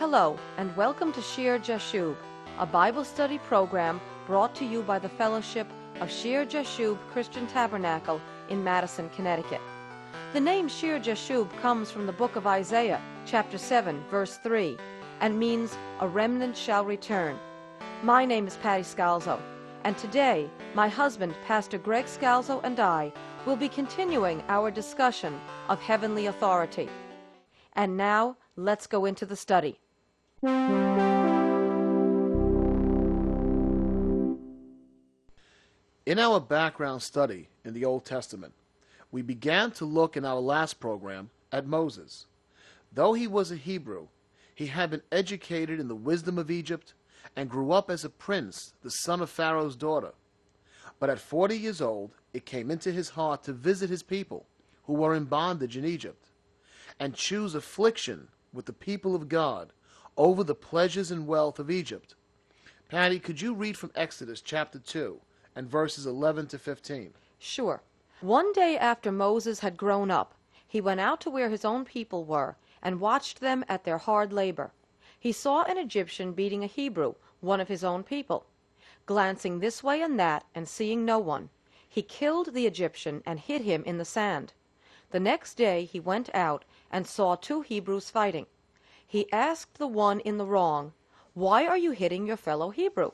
Hello, and welcome to Shear Jashub, a Bible study program brought to you by the Fellowship of Shear Jashub Christian Tabernacle in Madison, Connecticut. The name Shear Jashub comes from the book of Isaiah, chapter 7, verse 3, and means a remnant shall return. My name is Patty Scalzo, and today my husband, Pastor Greg Scalzo, and I will be continuing our discussion of heavenly authority. And now, let's go into the study. In our background study in the Old Testament, we began to look in our last program at Moses. Though he was a Hebrew, he had been educated in the wisdom of Egypt and grew up as a prince, the son of Pharaoh's daughter. But at forty years old, it came into his heart to visit his people, who were in bondage in Egypt, and choose affliction with the people of God over the pleasures and wealth of Egypt. Patty, could you read from Exodus chapter 2 and verses 11 to 15? Sure. One day after Moses had grown up, he went out to where his own people were and watched them at their hard labor. He saw an Egyptian beating a Hebrew, one of his own people. Glancing this way and that and seeing no one, he killed the Egyptian and hid him in the sand. The next day he went out and saw two Hebrews fighting. He asked the one in the wrong, Why are you hitting your fellow Hebrew?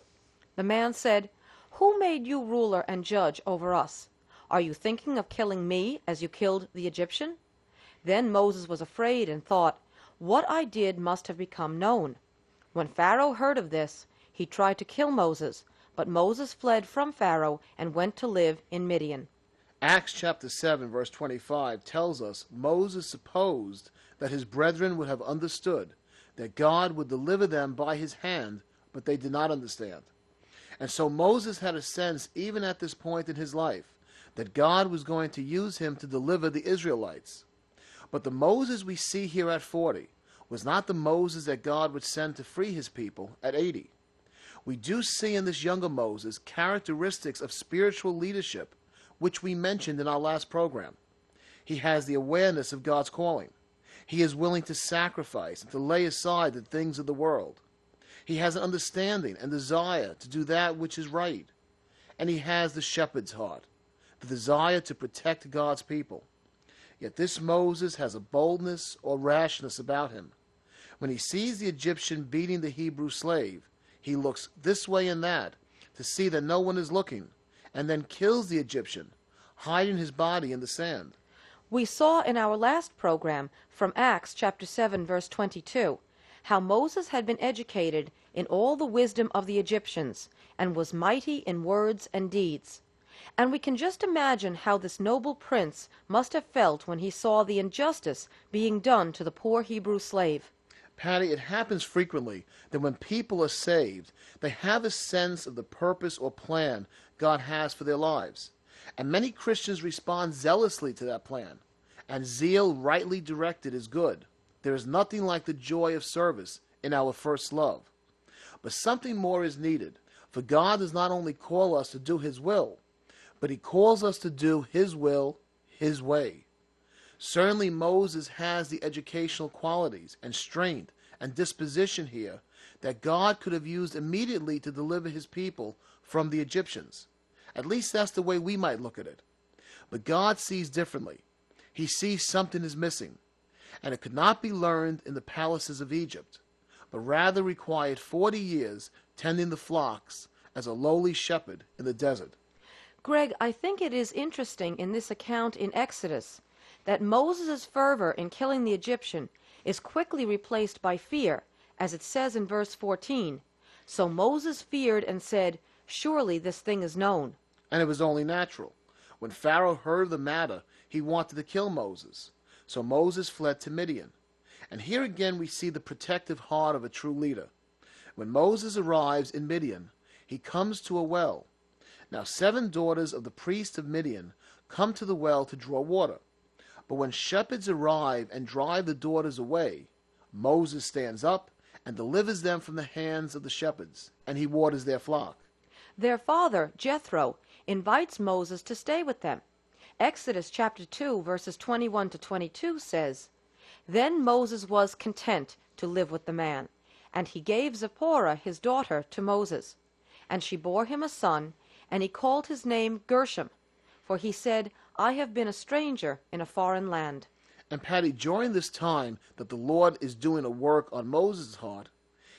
The man said, Who made you ruler and judge over us? Are you thinking of killing me as you killed the Egyptian? Then Moses was afraid and thought, What I did must have become known. When Pharaoh heard of this, he tried to kill Moses, but Moses fled from Pharaoh and went to live in Midian. Acts chapter 7, verse 25 tells us Moses supposed that his brethren would have understood that God would deliver them by his hand, but they did not understand. And so Moses had a sense, even at this point in his life, that God was going to use him to deliver the Israelites. But the Moses we see here at 40 was not the Moses that God would send to free his people at 80. We do see in this younger Moses characteristics of spiritual leadership, which we mentioned in our last program. He has the awareness of God's calling. He is willing to sacrifice and to lay aside the things of the world. He has an understanding and desire to do that which is right. And he has the shepherd's heart, the desire to protect God's people. Yet this Moses has a boldness or rashness about him. When he sees the Egyptian beating the Hebrew slave, he looks this way and that to see that no one is looking, and then kills the Egyptian, hiding his body in the sand. We saw in our last program from Acts chapter 7 verse 22 how Moses had been educated in all the wisdom of the Egyptians and was mighty in words and deeds. And we can just imagine how this noble prince must have felt when he saw the injustice being done to the poor Hebrew slave. Patty, it happens frequently that when people are saved, they have a sense of the purpose or plan God has for their lives. And many Christians respond zealously to that plan. And zeal rightly directed is good. There is nothing like the joy of service in our first love. But something more is needed, for God does not only call us to do His will, but He calls us to do His will His way. Certainly, Moses has the educational qualities and strength and disposition here that God could have used immediately to deliver His people from the Egyptians. At least that's the way we might look at it. But God sees differently. He sees something is missing, and it could not be learned in the palaces of Egypt, but rather required forty years tending the flocks as a lowly shepherd in the desert. Greg, I think it is interesting in this account in Exodus that Moses' fervor in killing the Egyptian is quickly replaced by fear, as it says in verse 14. So Moses feared and said, Surely this thing is known. And it was only natural. When Pharaoh heard the matter, he wanted to kill Moses. So Moses fled to Midian. And here again we see the protective heart of a true leader. When Moses arrives in Midian, he comes to a well. Now seven daughters of the priest of Midian come to the well to draw water. But when shepherds arrive and drive the daughters away, Moses stands up and delivers them from the hands of the shepherds, and he waters their flock. Their father, Jethro, invites Moses to stay with them. Exodus chapter 2, verses 21 to 22 says, Then Moses was content to live with the man, And he gave Zipporah his daughter to Moses. And she bore him a son, and he called his name Gershom, for he said, I have been a stranger in a foreign land. And Patty, during this time that the Lord is doing a work on Moses' heart,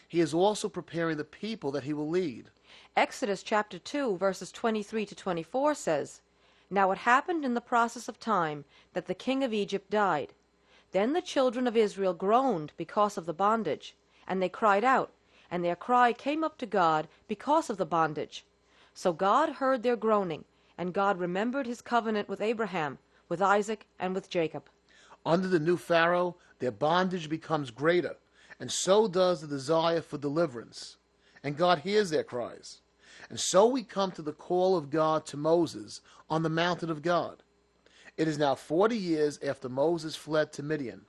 he is also preparing the people that he will lead. Exodus chapter 2, verses 23 to 24 says, Now it happened in the process of time that the king of Egypt died. Then the children of Israel groaned because of the bondage, and they cried out, and their cry came up to God because of the bondage. So God heard their groaning, and God remembered his covenant with Abraham, with Isaac, and with Jacob. Under the new Pharaoh, their bondage becomes greater, and so does the desire for deliverance. And God hears their cries. And so we come to the call of God to Moses on the mountain of God. It is now forty years after Moses fled to Midian.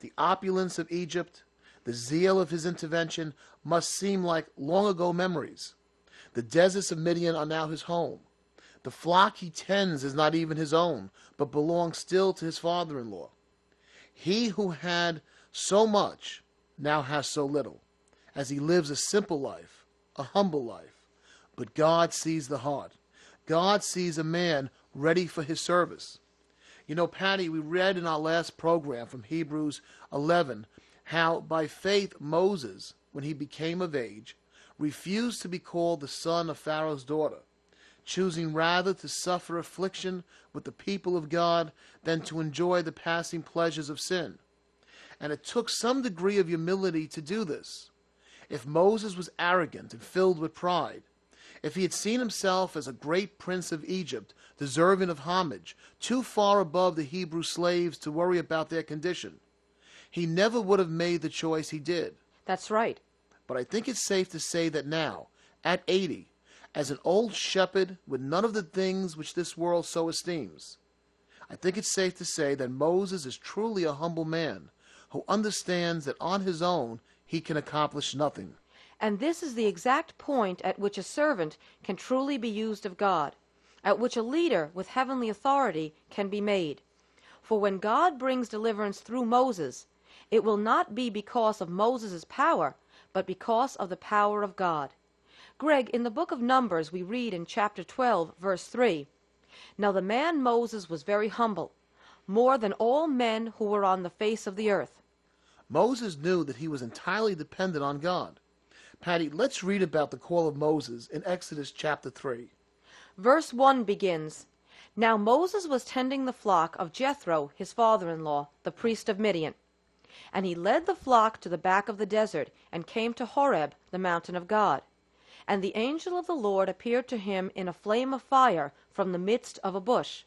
The opulence of Egypt, the zeal of his intervention must seem like long ago memories. The deserts of Midian are now his home. The flock he tends is not even his own, but belongs still to his father in law. He who had so much now has so little, as he lives a simple life, a humble life. But God sees the heart. God sees a man ready for his service. You know, Patty, we read in our last program from Hebrews 11 how by faith Moses, when he became of age, refused to be called the son of Pharaoh's daughter, choosing rather to suffer affliction with the people of God than to enjoy the passing pleasures of sin. And it took some degree of humility to do this. If Moses was arrogant and filled with pride, if he had seen himself as a great prince of Egypt, deserving of homage, too far above the Hebrew slaves to worry about their condition, he never would have made the choice he did. That's right. But I think it's safe to say that now, at 80, as an old shepherd with none of the things which this world so esteems, I think it's safe to say that Moses is truly a humble man who understands that on his own he can accomplish nothing. And this is the exact point at which a servant can truly be used of God, at which a leader with heavenly authority can be made. For when God brings deliverance through Moses, it will not be because of Moses' power, but because of the power of God. Greg, in the book of Numbers, we read in chapter 12, verse 3 Now the man Moses was very humble, more than all men who were on the face of the earth. Moses knew that he was entirely dependent on God. Patty, let's read about the call of Moses in Exodus chapter 3. Verse 1 begins Now Moses was tending the flock of Jethro, his father in law, the priest of Midian. And he led the flock to the back of the desert, and came to Horeb, the mountain of God. And the angel of the Lord appeared to him in a flame of fire from the midst of a bush.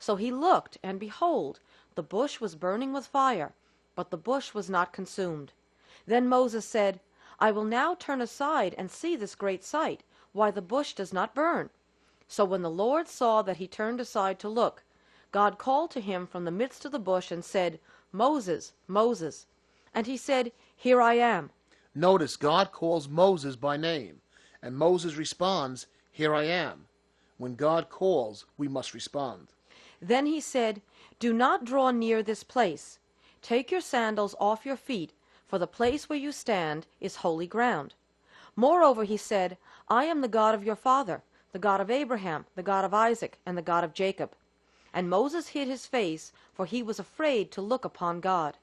So he looked, and behold, the bush was burning with fire, but the bush was not consumed. Then Moses said, I will now turn aside and see this great sight, why the bush does not burn. So when the Lord saw that he turned aside to look, God called to him from the midst of the bush and said, Moses, Moses. And he said, Here I am. Notice God calls Moses by name, and Moses responds, Here I am. When God calls, we must respond. Then he said, Do not draw near this place. Take your sandals off your feet, for the place where you stand is holy ground. Moreover, he said, I am the God of your father, the God of Abraham, the God of Isaac, and the God of Jacob. And Moses hid his face, for he was afraid to look upon God.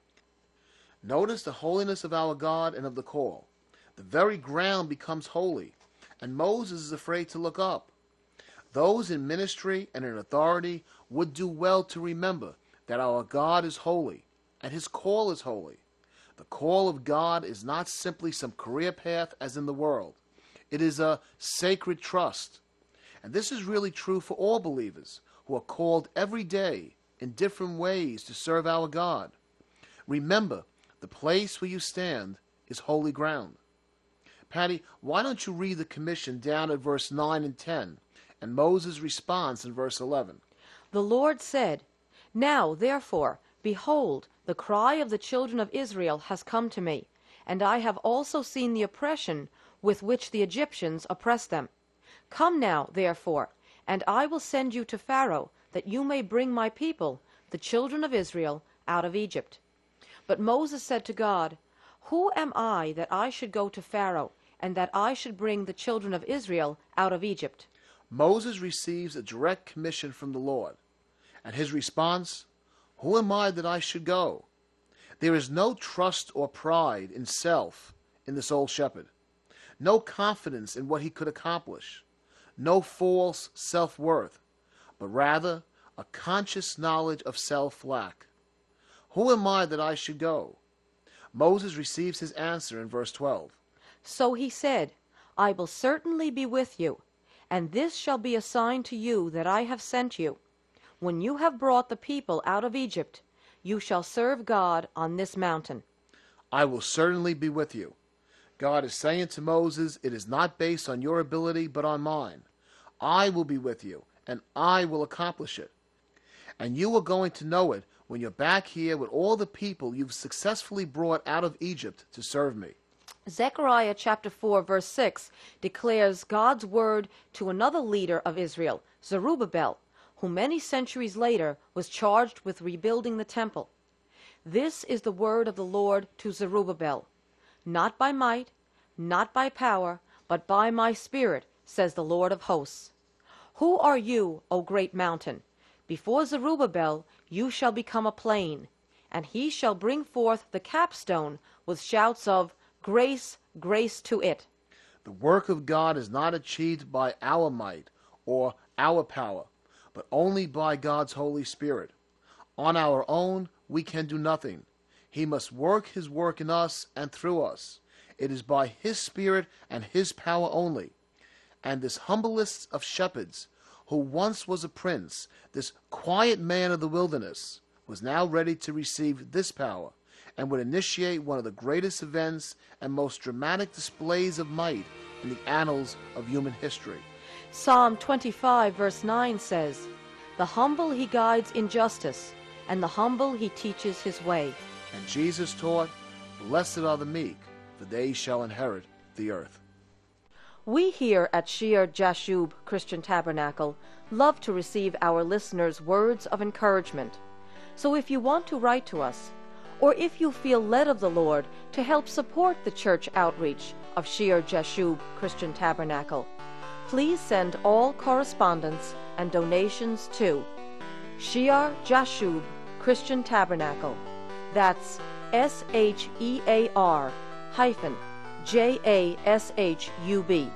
Notice the holiness of our God and of the call. The very ground becomes holy, and Moses is afraid to look up. Those in ministry and in authority would do well to remember that our God is holy, and his call is holy. The call of God is not simply some career path as in the world. It is a sacred trust. And this is really true for all believers who are called every day in different ways to serve our God. Remember, the place where you stand is holy ground. Patty, why don't you read the commission down at verse 9 and 10 and Moses' response in verse 11? The Lord said, Now, therefore, behold, the cry of the children of Israel has come to me, and I have also seen the oppression with which the Egyptians oppress them. Come now, therefore, and I will send you to Pharaoh, that you may bring my people, the children of Israel, out of Egypt. But Moses said to God, Who am I that I should go to Pharaoh, and that I should bring the children of Israel out of Egypt? Moses receives a direct commission from the Lord. And his response, Who am I that I should go? There is no trust or pride in self in this old shepherd, no confidence in what he could accomplish, no false self worth, but rather a conscious knowledge of self lack. Who am I that I should go? Moses receives his answer in verse 12. So he said, I will certainly be with you, and this shall be a sign to you that I have sent you. When you have brought the people out of Egypt, you shall serve God on this mountain. I will certainly be with you. God is saying to Moses, It is not based on your ability, but on mine. I will be with you, and I will accomplish it. And you are going to know it when you're back here with all the people you've successfully brought out of Egypt to serve me. Zechariah chapter 4 verse 6 declares God's word to another leader of Israel, Zerubbabel, who many centuries later was charged with rebuilding the temple. This is the word of the Lord to Zerubbabel. Not by might, not by power, but by my spirit, says the Lord of hosts. Who are you, O great mountain? Before Zerubbabel you shall become a plain, and he shall bring forth the capstone with shouts of grace, grace to it. The work of God is not achieved by our might or our power, but only by God's Holy Spirit. On our own, we can do nothing. He must work his work in us and through us. It is by his Spirit and his power only. And this humblest of shepherds, who once was a prince, this quiet man of the wilderness, was now ready to receive this power and would initiate one of the greatest events and most dramatic displays of might in the annals of human history. Psalm 25, verse 9 says, The humble he guides in justice, and the humble he teaches his way. And Jesus taught, Blessed are the meek, for they shall inherit the earth. We here at Shear Jashub Christian Tabernacle love to receive our listeners' words of encouragement. So if you want to write to us, or if you feel led of the Lord to help support the church outreach of Shear Jashub Christian Tabernacle, please send all correspondence and donations to Shear Jashub Christian Tabernacle. That's S H E A R hyphen J A S H U B.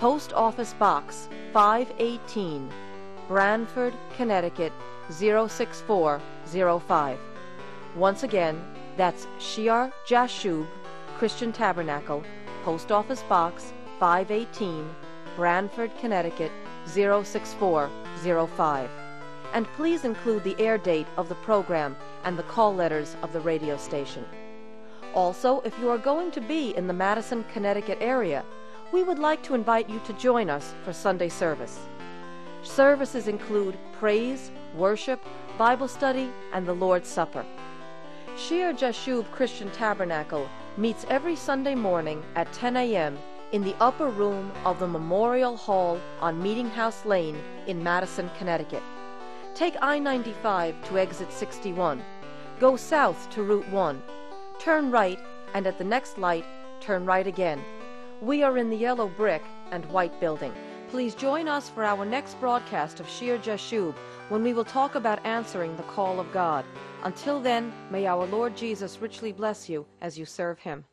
Post Office Box 518, Branford, Connecticut 06405. Once again, that's Shear Jashub Christian Tabernacle, Post Office Box 518, Branford, Connecticut 06405. And please include the air date of the program and the call letters of the radio station. Also, if you are going to be in the Madison, Connecticut area, we would like to invite you to join us for Sunday service. Services include praise, worship, Bible study, and the Lord's Supper. Shear Jashub Christian Tabernacle meets every Sunday morning at 10 a.m. in the upper room of the Memorial Hall on Meeting House Lane in Madison, Connecticut. Take I 95 to exit 61. Go south to Route 1. Turn right, and at the next light, turn right again. We are in the yellow brick and white building. Please join us for our next broadcast of Shear Jashub when we will talk about answering the call of God. Until then, may our Lord Jesus richly bless you as you serve him.